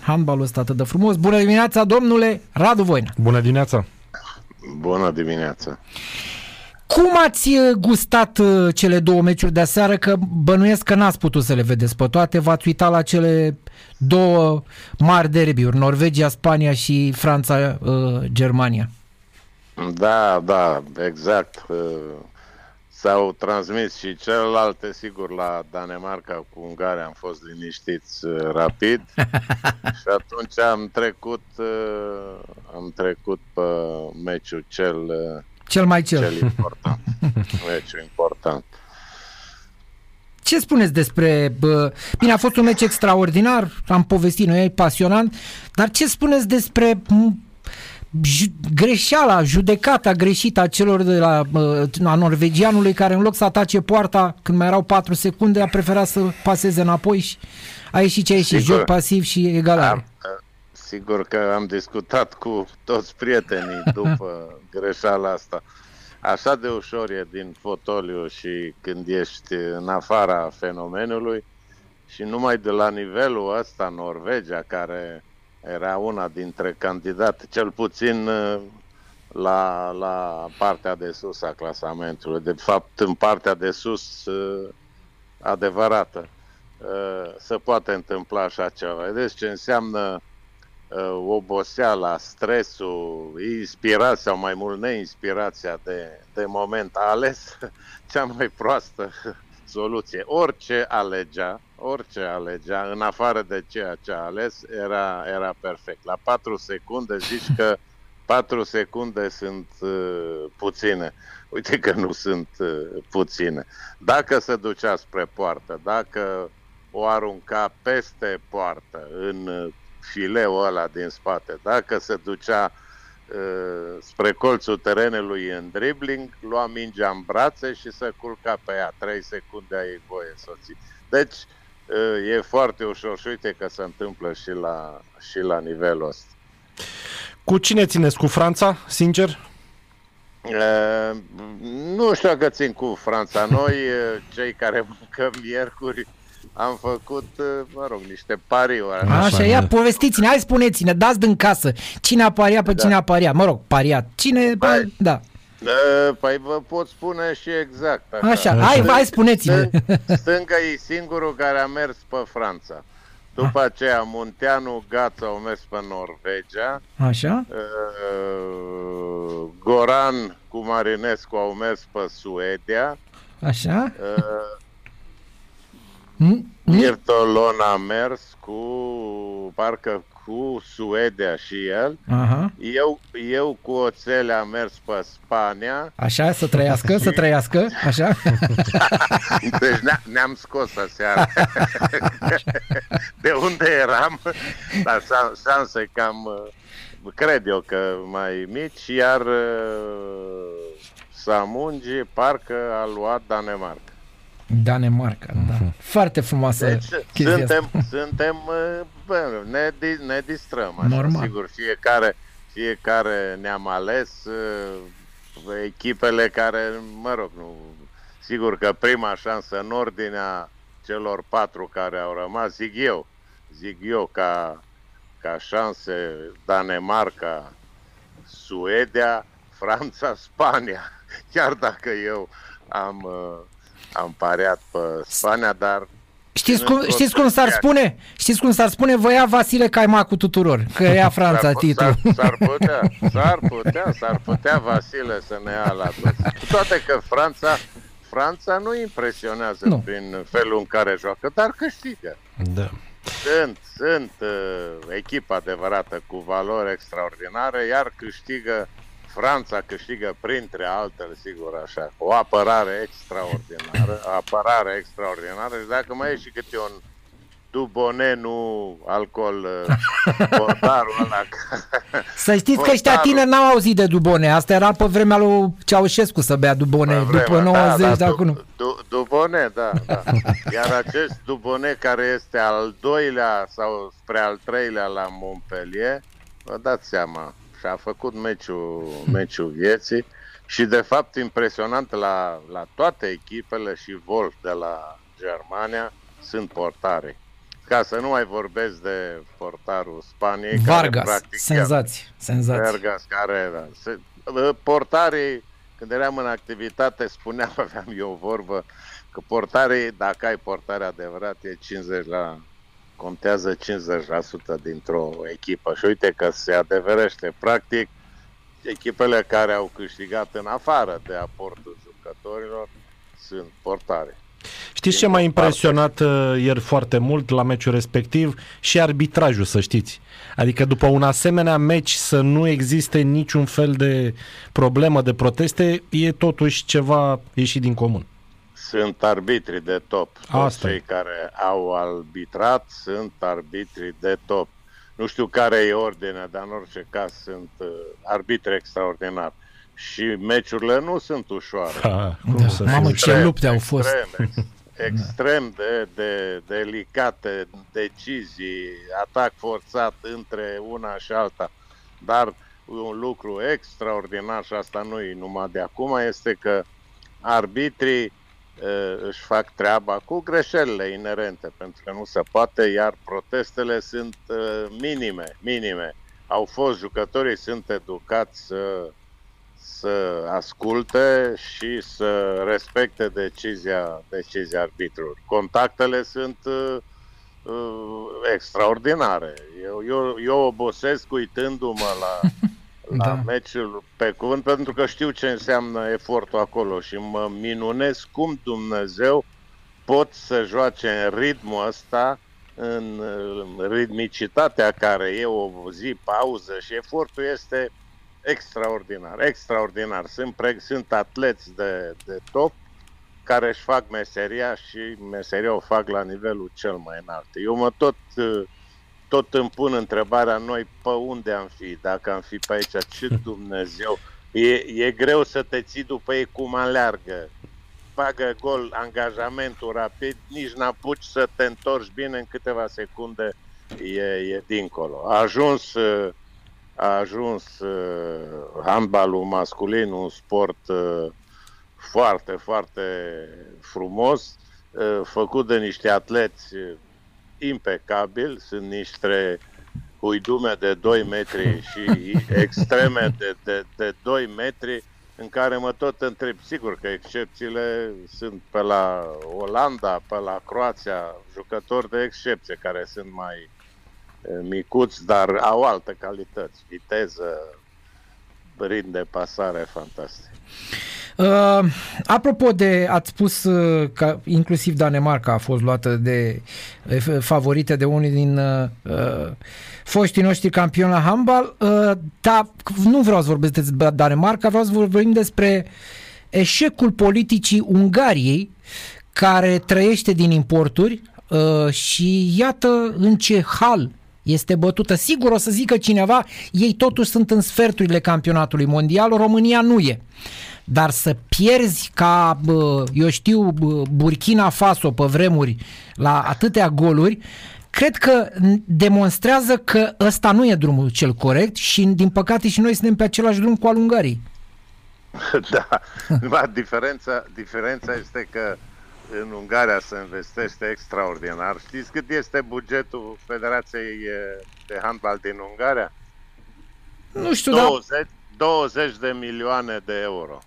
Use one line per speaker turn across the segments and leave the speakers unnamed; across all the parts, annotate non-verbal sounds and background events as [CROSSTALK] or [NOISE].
Handbalul ăsta atât de frumos. Bună dimineața, domnule Radu Voina.
Bună dimineața.
Bună dimineața.
Cum ați uh, gustat uh, cele două meciuri de aseară? Că bănuiesc că n-ați putut să le vedeți pe toate. V-ați uitat la cele două mari derbiuri, Norvegia, Spania și Franța, uh, Germania.
Da, da, exact. Uh, S-au transmis și celelalte, sigur, la Danemarca cu Ungaria am fost liniștiți uh, rapid [LAUGHS] și atunci am trecut, uh, am trecut pe meciul cel, uh,
Cel mai cel.
cel important. [LAUGHS] meciul important.
Ce spuneți despre... Bă, bine, a fost un meci extraordinar, am povestit noi, pasionant, dar ce spuneți despre m, ju- greșeala, judecata greșită a celor de la bă, a norvegianului care în loc să atace poarta când mai erau 4 secunde a preferat să paseze înapoi și a ieșit ce a ieșit,
Sigur.
joc pasiv și egalare.
Am, uh, sigur că am discutat cu toți prietenii [LAUGHS] după greșeala asta. Așa de ușor e din fotoliu și când ești în afara fenomenului și numai de la nivelul ăsta Norvegia, care era una dintre candidate, cel puțin uh, la, la partea de sus a clasamentului. De fapt, în partea de sus uh, adevărată uh, se poate întâmpla așa ceva. Vedeți ce înseamnă uh, oboseala, stresul, inspirația, sau mai mult neinspirația de, de moment. A ales [LAUGHS] cea mai proastă soluție. Orice alegea, orice alegea, în afară de ceea ce a ales, era, era perfect. La 4 secunde zici că [LAUGHS] 4 secunde sunt uh, puține. Uite că nu sunt uh, puține. Dacă se ducea spre poartă, dacă o arunca peste poartă în uh, fileul ăla din spate, dacă se ducea uh, spre colțul terenului în dribbling, lua mingea în brațe și se culca pe ea. 3 secunde ai voie să o ții. Deci uh, e foarte ușor și uite că se întâmplă și la, și la nivelul ăsta.
Cu cine țineți? Cu Franța, sincer?
Uh, nu știu dacă țin cu Franța. Noi, uh, cei care mâncăm miercuri, am făcut, uh, mă rog, niște pariuri.
Așa,
Așa,
ia,
da.
povestiți-ne, hai spuneți-ne, dați din casă. Cine a pariat pe
Da.
cine a pariat? Mă rog, pariat. Cine,
Păi,
da.
Uh, Păi vă pot spune și exact așa.
Așa, hai, hai spuneți-ne.
Stâng- Stânga e singurul care a mers pe Franța. După aceea, Munteanu, Gața au mers pe Norvegia.
Așa?
Uh, Goran cu Marinescu au mers pe Suedia.
Așa?
Uh,
Mm? Mm?
Mirtolon a mers cu, parcă cu Suedia și el.
Aha.
Eu, eu cu oțele am mers pe Spania.
Așa, să trăiască, să trăiască, așa? [LAUGHS]
Deci ne- ne-am scos aseară. De unde eram, dar șan- șanse cam, uh, cred eu că mai mici, iar uh, Samungi parcă a luat Danemarca.
Danemarca, da. Foarte frumoasă
Deci
chestia
suntem,
asta.
suntem uh, bă, ne, di- ne distrăm. Așa,
Normal.
Sigur, fiecare, fiecare ne-am ales uh, echipele care, mă rog, nu, sigur că prima șansă în ordinea celor patru care au rămas, zic eu, zic eu ca, ca șanse Danemarca, Suedia, Franța, Spania. [LAUGHS] Chiar dacă eu am, uh, am pariat pe Spania, dar
Știți
ținând
cum,
cont
știți
de
cum s-ar
ceea
spune? Știți cum s-ar spune? Vă ia Vasile Caimacu tuturor, că [LAUGHS] ia Franța
S-ar,
titlul.
s-ar, s-ar putea, s-ar putea, s-ar putea Vasile să ne ia la toți. Cu toate că Franța, Franța nu impresionează
Nu.
prin felul în care joacă, dar câștigă.
Da.
Sunt, sunt uh, echipă adevărată cu valori extraordinare, iar câștigă Franța câștigă printre altele, sigur așa, o apărare extraordinară, [LAUGHS] apărare extraordinară și dacă mai e și câte un Dubone, nu alcool, uh, [LAUGHS] portarul ăla. [LAUGHS]
Să știți că ăștia
Portarul.
tineri n-au auzit de Dubone. Asta era pe vremea lui Ceaușescu să bea Dubone.
Pe
După
vremea,
90,
da,
da,
da,
acum nu.
Du- Du- Dubone, da, da. Iar acest Dubone care este al doilea sau spre al treilea la Montpellier, vă dați seama, și-a făcut meciul, meciul vieții și de fapt impresionant la, la toate echipele și Wolf de la Germania sunt portare. ca să nu mai vorbesc de portarul Spaniei.
Vargas,
care, practic,
senzație, senzație.
Vargas, care era. Se, portarii, când eram în activitate, spuneam, [LAUGHS] aveam eu o vorbă, că portarii, dacă ai portare adevărat, e 50 la, contează 50% dintr-o echipă. Și uite că se adeverește. Practic, echipele care au câștigat în afară de aportul jucătorilor sunt portare.
Știți ce m-a impresionat uh, ieri foarte mult la meciul respectiv? Și arbitrajul, să știți. Adică după un asemenea meci să nu existe niciun fel de problemă, de proteste, e totuși ceva ieșit din comun.
Sunt arbitri de top. Asta cei e. care au arbitrat sunt arbitri de top. Nu știu care e ordinea, dar în orice caz sunt uh, arbitri extraordinari și meciurile nu sunt ușoare. Ha,
da. Mamă, ce lupte au fost.
Extrem, ex, [LAUGHS] extrem de, de delicate decizii, atac forțat între una și alta. Dar un lucru extraordinar, și asta nu e numai de acum, este că arbitrii uh, își fac treaba cu greșelile inerente, pentru că nu se poate, iar protestele sunt uh, minime, minime. Au fost jucătorii, sunt educați să uh, să asculte și să respecte decizia, decizia arbitrului. Contactele sunt uh, uh, extraordinare. Eu, eu, eu obosesc uitându-mă la, [LAUGHS] la da. meciul pe cuvânt pentru că știu ce înseamnă efortul acolo și mă minunez cum Dumnezeu pot să joace în ritmul ăsta în ritmicitatea care e o zi pauză și efortul este extraordinar, extraordinar. Sunt, pre- sunt atleți de, de top care își fac meseria și meseria o fac la nivelul cel mai înalt. Eu mă tot, tot îmi pun întrebarea noi pe unde am fi, dacă am fi pe aici, ce [LAUGHS] Dumnezeu. E, e greu să te ții după ei cum aleargă. Bagă gol, angajamentul rapid, nici n-apuci să te întorci bine în câteva secunde, e, e dincolo. A ajuns uh, a ajuns uh, handbalul masculin un sport uh, foarte, foarte frumos, uh, făcut de niște atleți uh, impecabili, sunt niște huidume de 2 metri și [LAUGHS] extreme de, de, de 2 metri, în care mă tot întreb, sigur că excepțiile sunt pe la Olanda, pe la Croația, jucători de excepție care sunt mai micuți, dar au alte calități, viteză, ritm de pasare fantastic.
Uh, apropo de, ați spus uh, că inclusiv Danemarca a fost luată de uh, favorite de unii din uh, uh, foștii noștri campioni la handbal, uh, dar nu vreau să vorbesc despre Danemarca, vreau să vorbim despre eșecul politicii Ungariei care trăiește din importuri uh, și iată în ce hal este bătută. Sigur o să zică cineva, ei totuși sunt în sferturile campionatului mondial, România nu e. Dar să pierzi ca, eu știu, Burkina Faso pe vremuri la atâtea goluri, cred că demonstrează că ăsta nu e drumul cel corect și din păcate și noi suntem pe același drum cu al Ungariei. [LAUGHS]
Da, [LAUGHS] diferența, diferența este că în Ungaria se investește extraordinar. Știți cât este bugetul Federației de Handbal din Ungaria?
Nu știu,
20, dar... 20 de milioane de euro.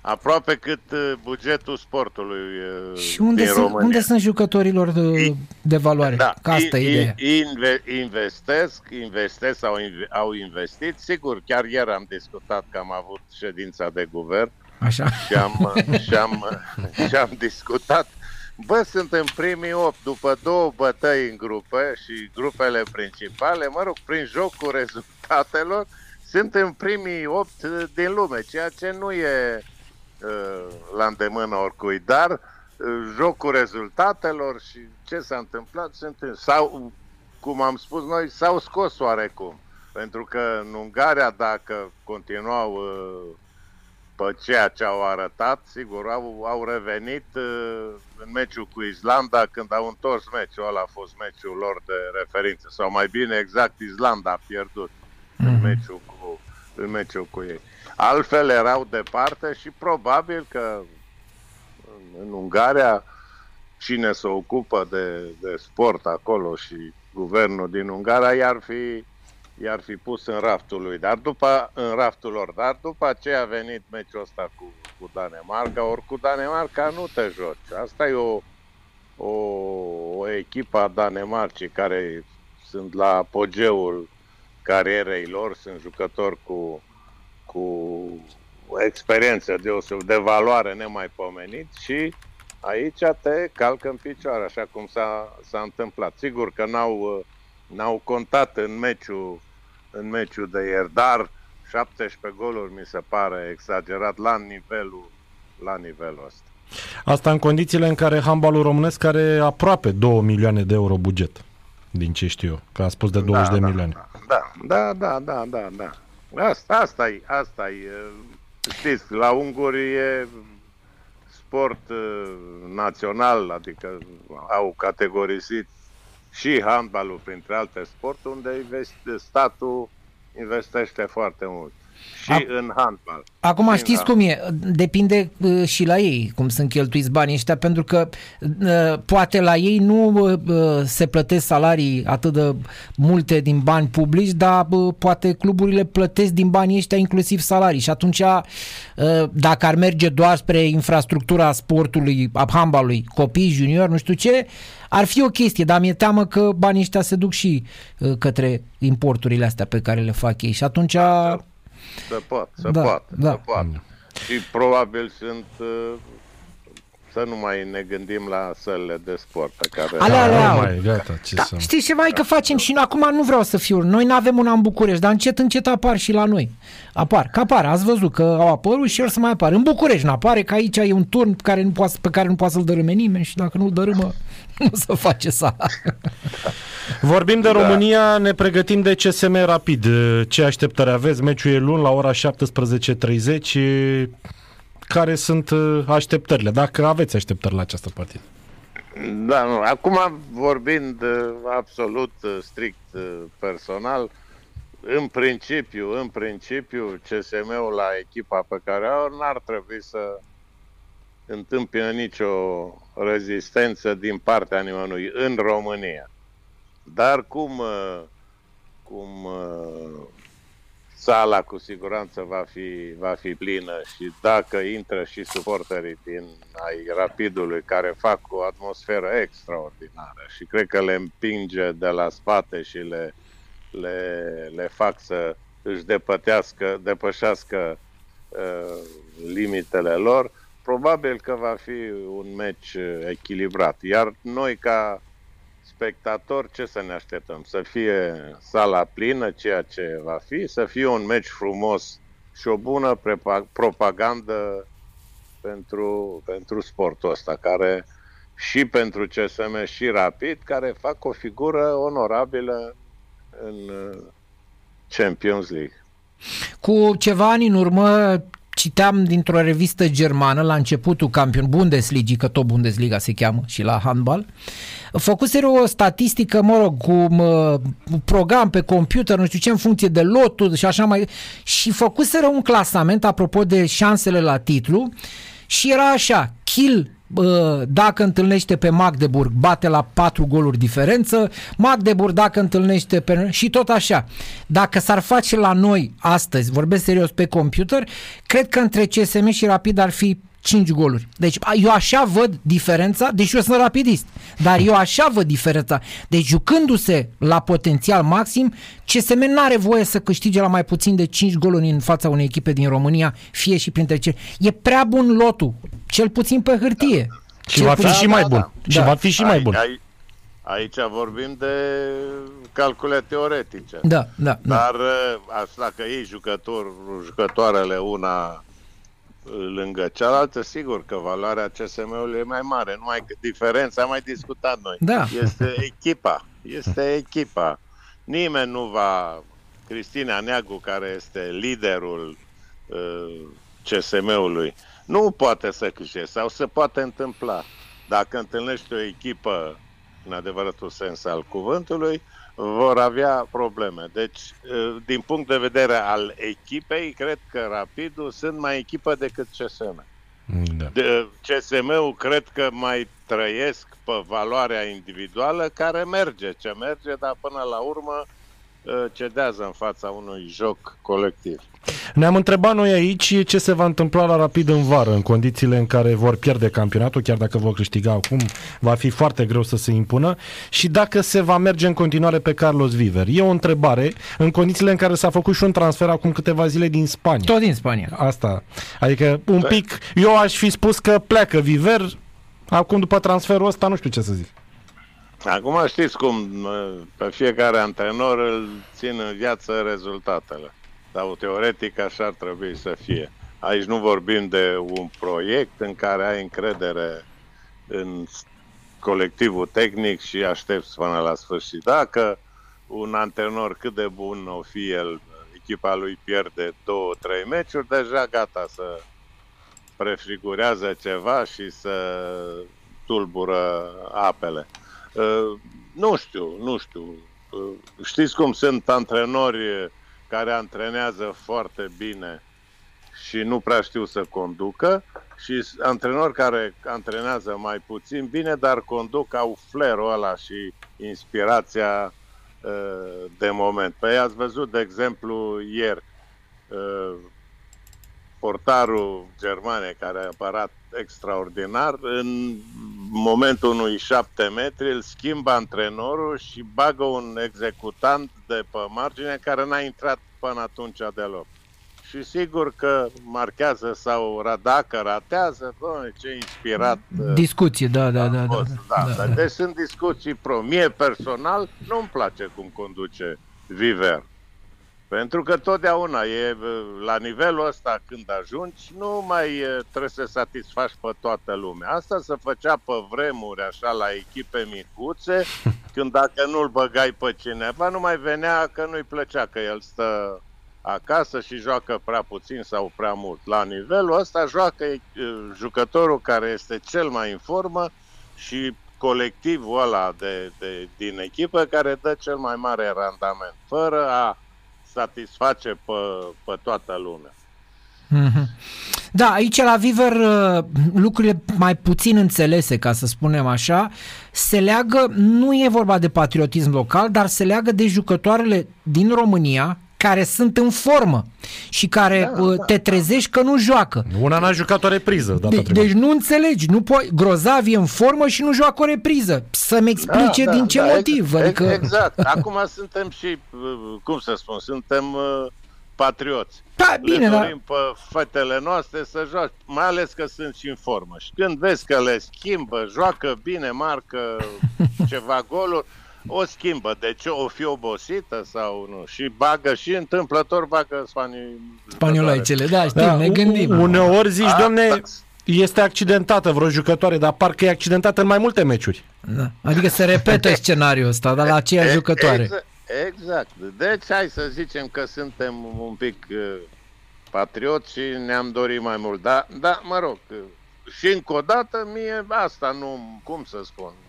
Aproape cât bugetul sportului
Și unde,
din
sunt, unde sunt jucătorilor de, de valoare? Da, Ca asta
e
ideea.
Inve, investesc, investesc sau au investit. Sigur, chiar ieri am discutat că am avut ședința de guvern
Așa.
Și am, și am, și am discutat. Bă, suntem primii 8 după două bătăi în grupe și grupele principale, mă rog, prin jocul rezultatelor, suntem primii 8 din lume, ceea ce nu e uh, la îndemână oricui, dar uh, jocul rezultatelor și ce s-a întâmplat, suntem, sau, cum am spus noi, s-au scos oarecum. Pentru că în Ungaria, dacă continuau uh, pe ceea ce au arătat, sigur, au, au revenit uh, în meciul cu Islanda, când au întors meciul ăla a fost meciul lor de referință, sau mai bine exact Islanda a pierdut mm-hmm. în, mhm. meciul cu, în meciul cu ei. Altfel erau departe și probabil că în, în Ungaria cine se ocupă de, de sport acolo și guvernul din Ungaria i-ar fi, i-ar fi pus în raftul lui, dar după, în raftul lor. Dar după aceea a venit meciul ăsta cu, cu Danemarca, ori cu Danemarca nu te joci. Asta e o, o, o echipă a Danemarcii care sunt la apogeul carierei lor, sunt jucători cu, cu experiență deosebit, de valoare nemaipomenit și aici te calcă în picioare, așa cum s-a, s-a întâmplat. Sigur că n-au, n-au contat în meciul, în meciul de ieri, dar 17 goluri mi se pare exagerat la nivelul, la nivelul ăsta.
Asta în condițiile în care handbalul românesc are aproape 2 milioane de euro buget, din ce știu eu, că a spus de 20
da,
de
da,
milioane.
Da, da, da, da, da, da. Asta, asta e, asta e. Știți, la unguri e sport uh, național, adică au categorisit și handbalul printre alte sporturi unde statul investește foarte mult și A- în handbal.
Acum
și
știți cum e, depinde uh, și la ei cum sunt cheltuiți banii ăștia, pentru că uh, poate la ei nu uh, se plătesc salarii atât de multe din bani publici, dar uh, poate cluburile plătesc din banii ăștia inclusiv salarii și atunci uh, dacă ar merge doar spre infrastructura sportului, a handbalului, copii, junior, nu știu ce, ar fi o chestie, dar mi-e teamă că banii ăștia se duc și uh, către importurile astea pe care le fac ei și atunci...
Da. Se poate, se
Da,
poate,
da.
se poate. Și probabil sunt uh, să nu mai ne gândim la sălile de sport pe care
Alea, alea,
Nu
au.
mai, gata, ce
Da,
să...
știți ceva, e că facem și noi, acum nu vreau să fiu, noi nu avem una în București, dar încet, încet apar și la noi. Apar, că apar, ați văzut că au apărut și el să mai apar. În București nu apare, că aici e un turn pe care nu poate, pe care nu poate să-l dărâme nimeni și dacă nu-l dărâmă, [LAUGHS] nu se face sala.
Vorbim de România, ne pregătim de CSM rapid. Ce așteptări aveți? Meciul e luni la ora 17.30. Care sunt uh, așteptările? Dacă aveți așteptări la această partidă.
Da, nu. Acum vorbind uh, absolut uh, strict uh, personal, în principiu, în principiu, CSM-ul la echipa pe care au n-ar trebui să întâmpină nicio rezistență din partea nimănui în România. Dar cum, uh, cum uh, sala cu siguranță va fi, va fi plină și dacă intră și suporterii din ai Rapidului care fac o atmosferă extraordinară și cred că le împinge de la spate și le, le, le fac să își depătească, depășească uh, limitele lor, probabil că va fi un meci uh, echilibrat. Iar noi ca spectator, ce să ne așteptăm? Să fie sala plină, ceea ce va fi, să fie un meci frumos și o bună prepa- propagandă pentru, pentru sportul ăsta, care și pentru CSM și Rapid, care fac o figură onorabilă în uh, Champions League.
Cu ceva ani în urmă citeam dintr-o revistă germană la începutul campion Bundesliga, că tot Bundesliga se cheamă și la handbal, făcuseră o statistică, mă rog, cu mă, program pe computer, nu știu ce, în funcție de lotul și așa mai... Și făcuseră un clasament, apropo de șansele la titlu, și era așa, Kill bă, dacă întâlnește pe Magdeburg, bate la 4 goluri diferență, Magdeburg dacă întâlnește pe... și tot așa. Dacă s-ar face la noi astăzi, vorbesc serios pe computer, cred că între CSM și Rapid ar fi 5 goluri. Deci a, eu așa văd diferența, deci eu sunt rapidist, dar eu așa văd diferența. Deci jucându-se la potențial maxim, CSM nu are voie să câștige la mai puțin de 5 goluri în fața unei echipe din România, fie și printre cele. E prea bun lotul, cel puțin pe hârtie.
Și
Cel
va fi
puțin-
și mai bun. Și
Da.
va fi și mai bun.
Ai, aici vorbim de calcule teoretice.
Da, da, da.
Dar uh, așa, dacă iei jucător, jucătoarele una lângă cealaltă, sigur că valoarea CSM-ului e mai mare. Numai că diferența, am mai discutat noi,
Da.
este echipa. Este echipa. Nimeni nu va... Cristina Neagu, care este liderul uh, CSM-ului, nu poate să câștige sau se poate întâmpla. Dacă întâlnești o echipă în adevăratul sens al cuvântului, vor avea probleme. Deci, uh, din punct de vedere al echipei, cred că Rapidul sunt mai echipă decât CSM.
Da.
De, CSM-ul cred că mai trăiesc pe valoarea individuală care merge, ce merge, dar până la urmă uh, cedează în fața unui joc colectiv.
Ne-am întrebat noi aici ce se va întâmpla la Rapid în vară, în condițiile în care vor pierde campionatul, chiar dacă vor câștiga acum, va fi foarte greu să se impună, și dacă se va merge în continuare pe Carlos Viver. E o întrebare, în condițiile în care s-a făcut și un transfer acum câteva zile din Spania.
Tot din Spania.
Asta. Adică un
Da.
pic, eu aș fi spus că pleacă Viver, acum după transferul ăsta nu știu ce să zic.
Acum știți cum uh, pe fiecare antrenor îl țin în viață rezultatele. Dar teoretic așa ar trebui să fie. Aici nu vorbim de un proiect în care ai încredere în colectivul tehnic și aștepți până la sfârșit. Dacă un antrenor cât de bun o fi el, echipa lui pierde două, trei meciuri, deja gata să prefigurează ceva și să tulbură apele. Uh, nu știu, nu știu. Uh, știți cum sunt antrenori care antrenează foarte bine și nu prea știu să conducă și s- antrenori care antrenează mai puțin bine, dar conduc, au flair-ul ăla și inspirația uh, de moment. Păi ați văzut, de exemplu, ieri, uh, portarul Germaniei, care a apărat extraordinar, în momentul unui șapte metri îl schimbă antrenorul și bagă un executant de pe margine care n-a intrat până atunci deloc. Și sigur că marchează sau ra- dacă ratează, doamne, ce inspirat uh,
Discuții, da, da, da.
a
da,
fost,
da,
da, da. Deci sunt discuții pro. Mie personal nu-mi place cum conduce Viver. Pentru că totdeauna e la nivelul ăsta când ajungi, nu mai e, trebuie să satisfaci pe toată lumea. Asta se făcea pe vremuri așa la echipe micuțe, [LAUGHS] când dacă nu-l băgai pe cineva, nu mai venea că nu-i plăcea că el stă acasă și joacă prea puțin sau prea mult. La nivelul ăsta joacă e, jucătorul care este cel mai în formă și colectivul ăla de, de, din echipă care dă cel mai mare randament, fără a satisface pe, pe toată lumea.
Mhm. Da, aici la Viver uh, lucrurile mai puțin înțelese, ca să spunem așa, se leagă, nu e vorba de patriotism local, dar se leagă de jucătoarele din România care sunt în formă și care
Da,
uh,
da,
te trezești că nu joacă.
Una n-a jucat o repriză data
De,
trecută.
deci nu înțelegi, nu po- Grozav e în formă și nu joacă o repriză. Să-mi explice din ce motiv.
ex-
adică...
Exact. Acum suntem și, uh, cum să spun, suntem uh, patrioți.
Da, bine,
le
dar
dorim pe fetele noastre să joace, mai ales că sunt și în formă. Și când vezi că le schimbă, joacă bine, marcă [LAUGHS] ceva goluri, o schimbă. De ce? O fi obosită sau nu? Și bagă și întâmplător bagă spanii...
spaniolaicele, da, știm,
Da,
ne
u-
gândim.
Uneori zici,
A,
domne,
da.
este accidentată vreo jucătoare, dar parcă e accidentată în mai multe meciuri.
Da. Adică se repetă [LAUGHS] scenariul ăsta, dar la aceeași
E-
jucătoare.
Exact, exact. Deci hai să zicem că suntem un pic uh, patrioți și ne-am dorit mai mult. Da, da, mă rog, uh, și încă o dată mie asta nu, cum să spun, uh,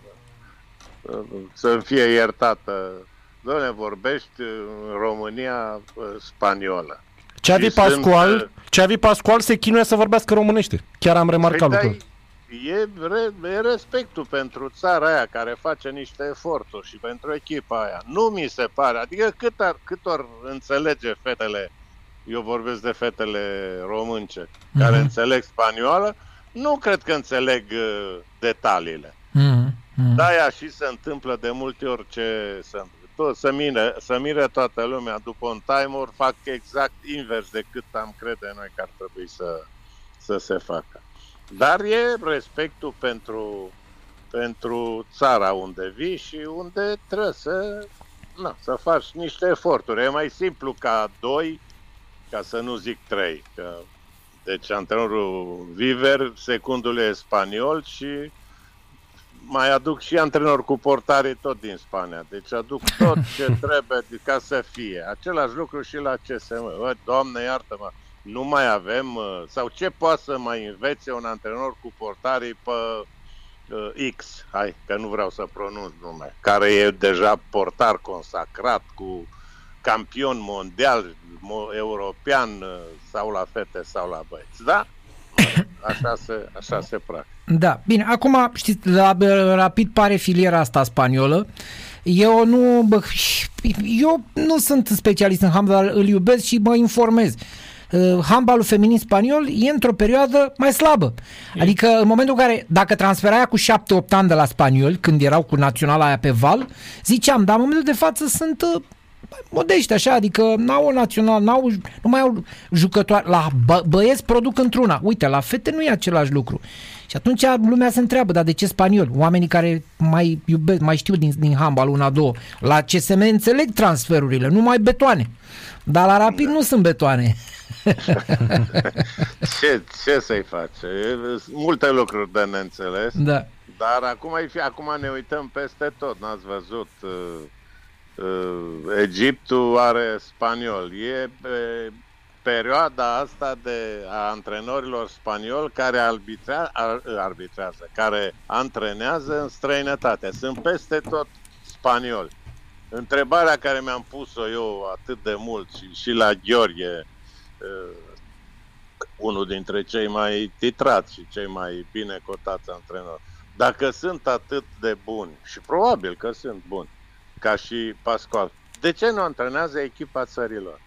să fie iertată. Doamne, vorbești în România uh, spaniolă.
Ceavi
Și sunt,
Pascual,
uh,
Ceavi Pascual se chinuie să vorbească românește. Chiar am remarcat
Păi,
lucrul.
da, e, re, e respectul pentru țara aia care face niște eforturi și pentru echipa aia. Nu mi se pare. Adică cât, ar, cât or înțelege fetele, eu vorbesc de fetele românce, care
Mhm.
înțeleg spanioală, nu cred că înțeleg uh, detaliile.
Mm, mm.
De-aia și se întâmplă de multe ori ce se întâmplă. Tot, să, mire, să mire toată lumea după un timer, fac exact invers decât am crede noi că ar trebui să, să se facă. Dar e respectul pentru, pentru țara unde vii și unde trebuie să, na, să faci niște eforturi. E mai simplu ca doi, ca să nu zic trei. Că, deci antrenorul Viver, secundul e spaniol și mai aduc și antrenori cu portare tot din Spania. Deci aduc tot ce [LAUGHS] trebuie de- ca să fie. Același lucru și la CSM. Bă, Doamne, iartă-mă, nu mai avem, uh, sau ce poate să mai învețe un antrenor cu portare pe uh, X, hai, că nu vreau să pronunț nume, care e deja portar consacrat cu campion mondial, mo- european uh, sau la fete sau la băieți, da? [LAUGHS] așa se, așa se practică.
Da, bine, acum știți, la Rapid pare filiera asta spaniolă. Eu nu, bă, eu nu sunt specialist în handbal, îl iubesc și mă informez. Uh, handbalul feminin spaniol e într-o perioadă mai slabă. Adică în momentul în care, dacă transferaia cu 7-8 ani de la spanioli, când erau cu naționala aia pe val, ziceam, dar în momentul de față sunt uh, modești așa, adică n-au o național, n-au, nu mai au jucătoare. La bă, băieți produc într-una. Uite, la fete nu e același lucru. Și atunci lumea se întreabă, dar de ce spaniol? Oamenii care mai iubesc, mai știu din, din handbal una, două, la CSM înțeleg transferurile, nu mai betoane. Dar la Rapid da. nu sunt betoane. [LAUGHS]
ce, ce să-i faci? Multe lucruri de neînțeles.
Da.
Dar acum, acum ne uităm peste tot. N-ați văzut uh, uh, Egiptul are spaniol. E pe perioada asta de a antrenorilor spanioli care arbitra, ar, arbitrează, care antrenează în străinătate. Sunt peste tot spanioli. Întrebarea care mi-am pus-o eu atât de mult și, și la Gheorghe, uh, unul dintre cei mai titrați și cei mai bine cotați antrenori, dacă sunt atât de buni, și probabil că sunt buni, ca și Pascual. De ce nu antrenează echipa țărilor?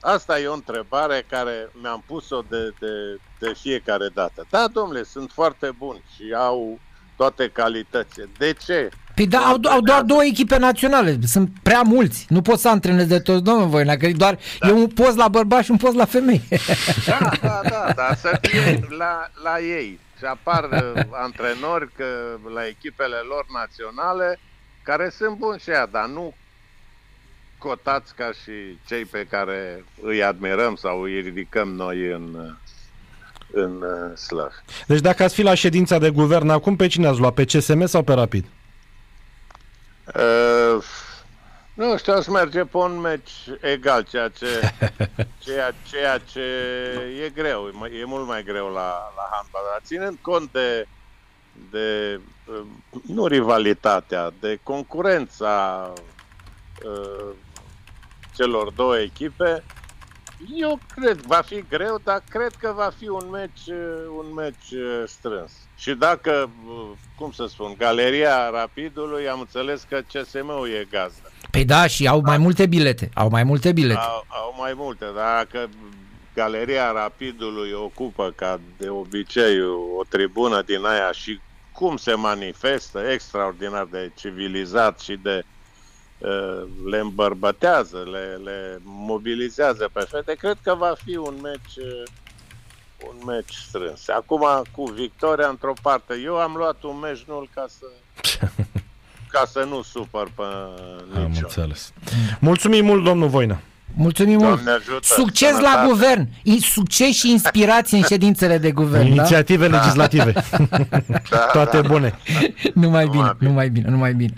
Asta e o întrebare care mi-am pus-o de, de, de fiecare dată. Da, domnule, sunt foarte buni și au toate calitățile. De ce?
Păi da, au, au doar două echipe naționale, sunt prea mulți. Nu pot să antrenez de toți, domnul Voina, că doar da. e un post la bărbați și un post la femei.
Da, da, da, dar să fie la, la ei. Și apar [LAUGHS] uh, antrenori că la echipele lor naționale care sunt buni și ea, dar nu cotați ca și cei pe care îi admirăm sau îi ridicăm noi în, în uh, slăv.
Deci dacă ați fi la ședința de guvern acum, pe cine ați luat? Pe CSM sau pe Rapid?
Uh, nu știu, aș merge pe un meci egal, ceea ce, [LAUGHS] ceea, ceea ce e greu, e mult mai greu la, la handball. Dar ținând cont de, de nu rivalitatea, de concurența uh, celor două echipe, eu cred, va fi greu, dar cred că va fi un meci, un meci uh, strâns. Și dacă, uh, cum să spun, Galeria Rapidului, am înțeles că CSM-ul e gazdă.
Păi da, și au mai multe bilete. Au mai multe bilete.
Au, au mai multe, dar dacă Galeria Rapidului ocupă ca de obicei o tribună din aia și cum se manifestă, extraordinar de civilizat și de uh, le îmbărbătează, le, le mobilizează pe fete, cred că va fi un meci uh, un meci strâns. Acum cu victoria într-o parte. Eu am luat un meci nul ca să [LAUGHS] ca să nu supăr pe niciun. Am înțeles.
Mulțumim mult, domnul Voina.
Mulțumim mult. Ajută, Succes sănătate. la guvern. Succes și inspirație în ședințele de guvern.
Da? Inițiative da? legislative. da, Toate da. bune. [LAUGHS]
numai bine, numai bine, numai bine.